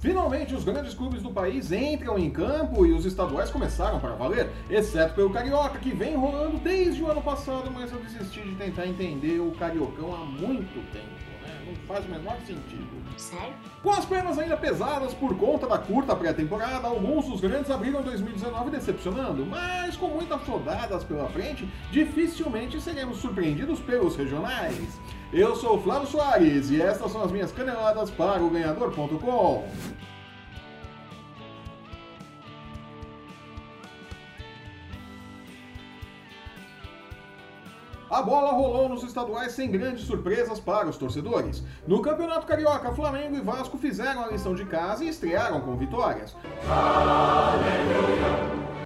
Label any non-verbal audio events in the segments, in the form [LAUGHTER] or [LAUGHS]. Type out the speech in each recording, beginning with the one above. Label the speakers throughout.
Speaker 1: Finalmente, os grandes clubes do país entram em campo e os estaduais começaram para valer, exceto pelo Carioca, que vem rolando desde o ano passado, mas eu desisti de tentar entender o Cariocão há muito tempo, né? Não faz o menor sentido.
Speaker 2: Sério?
Speaker 1: Com as pernas ainda pesadas por conta da curta pré-temporada, alguns dos grandes abriram 2019 decepcionando, mas com muitas rodadas pela frente, dificilmente seremos surpreendidos pelos regionais. Eu sou o Flávio Soares e estas são as minhas caneladas para o ganhador.com. A bola rolou nos estaduais sem grandes surpresas para os torcedores. No Campeonato Carioca, Flamengo e Vasco fizeram a lição de casa e estrearam com vitórias.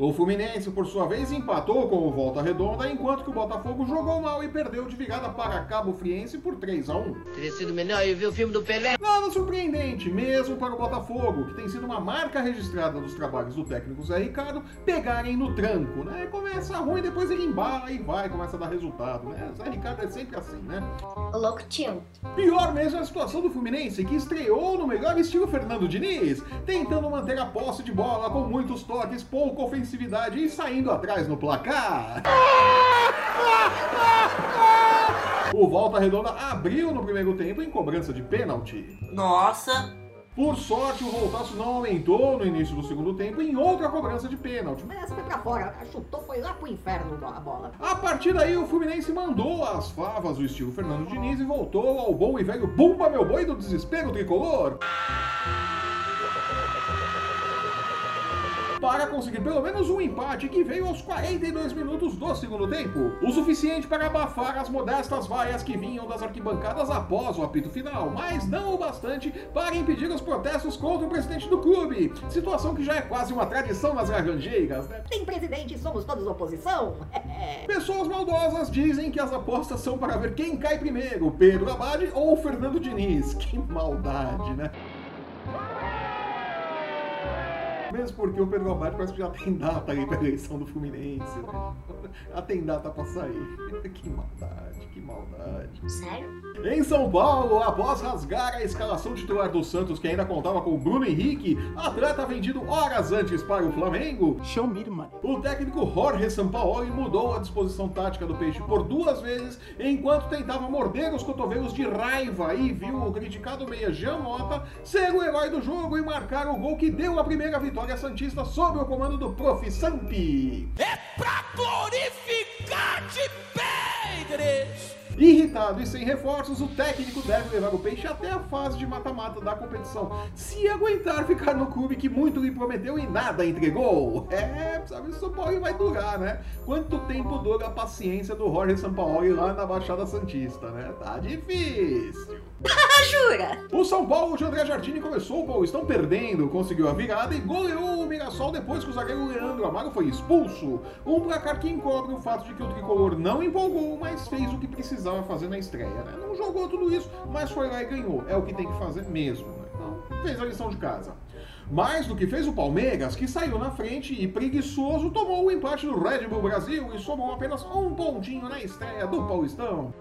Speaker 1: O Fluminense, por sua vez, empatou com o Volta Redonda, enquanto que o Botafogo jogou mal e perdeu de virada para Cabo Friense por 3 a 1
Speaker 2: Teria sido melhor eu ver o filme do Pelé.
Speaker 1: Nada surpreendente, mesmo para o Botafogo, que tem sido uma marca registrada dos trabalhos do técnico Zé Ricardo, pegarem no tranco, né? Começa ruim, depois ele embala e vai, começa a dar resultado, né? Zé Ricardo é sempre assim, né?
Speaker 3: O louco tio.
Speaker 1: Pior mesmo é a situação do Fluminense, que estreou no melhor estilo Fernando Diniz, tentando manter a posse de bola com muitos toques, pouca ofensividade e saindo atrás no placar. O Volta Redonda abriu no primeiro tempo em cobrança de pênalti.
Speaker 4: Nossa!
Speaker 1: Por sorte, o Voltaço não aumentou no início do segundo tempo em outra cobrança de pênalti.
Speaker 3: Mas essa foi pra fora. Chutou, foi lá pro inferno a bola.
Speaker 1: A partir daí, o Fluminense mandou as favas do estilo Fernando Diniz e voltou ao bom e velho Bumba Meu Boi do desespero tricolor. Para conseguir pelo menos um empate que veio aos 42 minutos do segundo tempo. O suficiente para abafar as modestas vaias que vinham das arquibancadas após o apito final, mas não o bastante para impedir os protestos contra o presidente do clube. Situação que já é quase uma tradição nas laranjeiras, né?
Speaker 3: Tem presidente, somos todos oposição. [LAUGHS]
Speaker 1: Pessoas maldosas dizem que as apostas são para ver quem cai primeiro, Pedro Abade ou Fernando Diniz. Que maldade, né? Mesmo porque o Pedro Abate parece que já tem data aí pra eleição do Fluminense, né? Já tem data pra sair. [LAUGHS] Que maldade, que maldade.
Speaker 3: Sério?
Speaker 1: Em São Paulo, após rasgar a escalação titular do Santos, que ainda contava com o Bruno Henrique, atleta vendido horas antes para o Flamengo,
Speaker 4: Show me, mano.
Speaker 1: o técnico Jorge Sampaoli mudou a disposição tática do Peixe por duas vezes, enquanto tentava morder os cotovelos de raiva e viu o criticado meia Jean Mota ser o herói do jogo e marcar o gol que deu a primeira vitória santista sob o comando do Prof. Sampi.
Speaker 5: É pra glorificar de Pedres!
Speaker 1: Irritado e sem reforços, o técnico deve levar o Peixe até a fase de mata-mata da competição, se aguentar ficar no clube que muito lhe prometeu e nada entregou. É, sabe, o São Paulo vai durar, né? Quanto tempo dura a paciência do Jorge Sampaoli lá na Baixada Santista, né? Tá difícil. [LAUGHS]
Speaker 3: Jura?
Speaker 1: O São Paulo de André Jardini começou o Paulistão perdendo, conseguiu a virada e goleou o Mirassol depois que o zagueiro Leandro Amaro foi expulso. Um placar que encobre o fato de que o tricolor não empolgou, mas fez o que precisava fazer na estreia. Né? Não jogou tudo isso, mas foi lá e ganhou. É o que tem que fazer mesmo. Né? Então, fez a lição de casa. Mais do que fez o Palmeiras, que saiu na frente e preguiçoso tomou o empate do Red Bull Brasil e somou apenas um pontinho na estreia do Paulistão.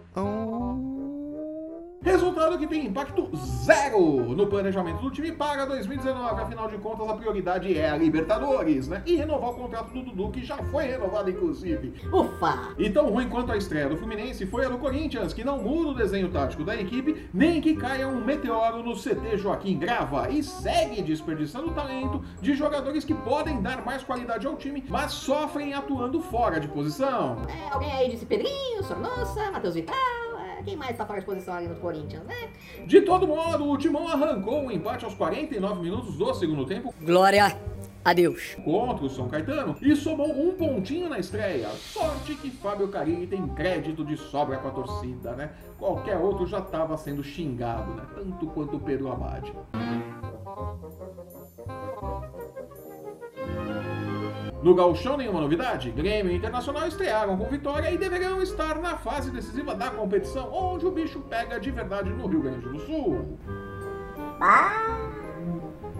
Speaker 1: Resultado que tem impacto zero no planejamento do time para 2019. Afinal de contas, a prioridade é a Libertadores, né? E renovar o contrato do Dudu, que já foi renovado, inclusive.
Speaker 3: Ufa!
Speaker 1: E tão ruim quanto a estreia do Fluminense foi a do Corinthians, que não muda o desenho tático da equipe, nem que caia um meteoro no CT Joaquim Grava, e segue desperdiçando o talento de jogadores que podem dar mais qualidade ao time, mas sofrem atuando fora de posição.
Speaker 3: É, alguém aí disse Pedrinho, Sornossa, Matheus Vital. Quem mais tá fora de posição ali no Corinthians, né?
Speaker 1: De todo modo, o Timão arrancou o empate aos 49 minutos do segundo tempo
Speaker 2: Glória a Deus.
Speaker 1: contra o São Caetano e somou um pontinho na estreia. Sorte que Fábio Carilli tem crédito de sobra com a torcida, né? Qualquer outro já estava sendo xingado, né? Tanto quanto o Pedro Abade. No Gauchão, nenhuma novidade. Grêmio e Internacional estrearam com vitória e deverão estar na fase decisiva da competição, onde o bicho pega de verdade no Rio Grande do Sul.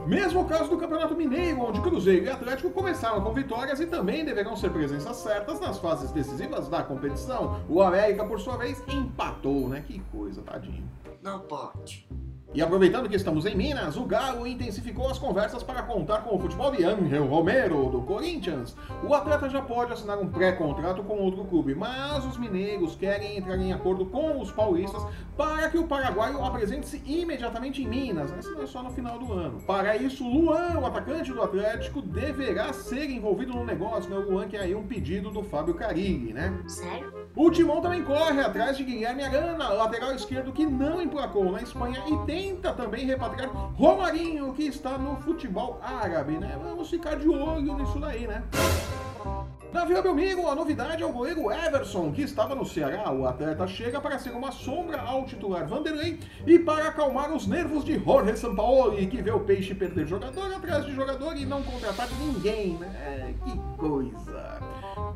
Speaker 1: Mesmo caso do Campeonato Mineiro, onde Cruzeiro e Atlético começaram com vitórias e também deverão ser presenças certas nas fases decisivas da competição. O América, por sua vez, empatou, né? Que coisa, tadinho.
Speaker 4: Não pode.
Speaker 1: E aproveitando que estamos em Minas, o Galo intensificou as conversas para contar com o futebol de Angel Romero, do Corinthians. O atleta já pode assinar um pré-contrato com outro clube, mas os mineiros querem entrar em acordo com os paulistas para que o paraguaio apresente-se imediatamente em Minas, mas não é só no final do ano. Para isso, Luan, o atacante do Atlético, deverá ser envolvido no negócio, né? O Luan que é aí um pedido do Fábio Carilli, né?
Speaker 3: Sério?
Speaker 1: O Timão também corre atrás de Guilherme Arana, lateral esquerdo que não emplacou na Espanha e tenta também repatriar Romarinho, que está no futebol árabe, né? Vamos ficar de olho nisso daí, né? Na Vila Belmiro, a novidade é o goleiro Everson, que estava no Ceará. O atleta chega para ser uma sombra ao titular Vanderlei e para acalmar os nervos de Jorge Sampaoli, que vê o Peixe perder jogador atrás de jogador e não contratar ninguém, né? Que coisa!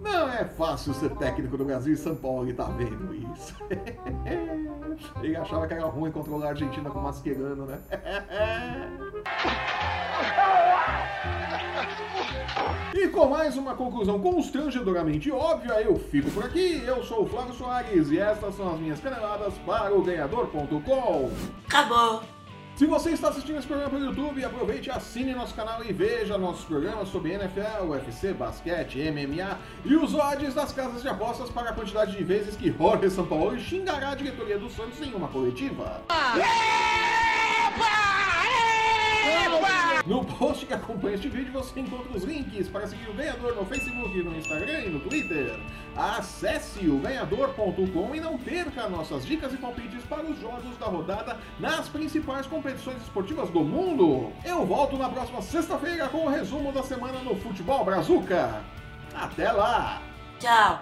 Speaker 1: Não é fácil ser técnico do Brasil e São Paulo tá vendo isso. [LAUGHS] Ele achava que era ruim controlar a Argentina com Mascherano, né? [LAUGHS] E com mais uma conclusão constrangedoramente óbvia, eu fico por aqui. Eu sou o Flávio Soares e estas são as minhas caneladas para o ganhador.com.
Speaker 2: Acabou.
Speaker 1: Se você está assistindo esse programa pelo YouTube, aproveite assine nosso canal e veja nossos programas sobre NFL, UFC, basquete, MMA e os odds das casas de apostas para a quantidade de vezes que Jorge Sampaoli xingará a diretoria do Santos em uma coletiva. No post que acompanha este vídeo você encontra os links para seguir o ganhador no Facebook, no Instagram e no Twitter. Acesse o ganhador.com e não perca nossas dicas e palpites para os jogos da rodada nas principais competições esportivas do mundo. Eu volto na próxima sexta-feira com o resumo da semana no Futebol Brazuca. Até lá!
Speaker 2: Tchau.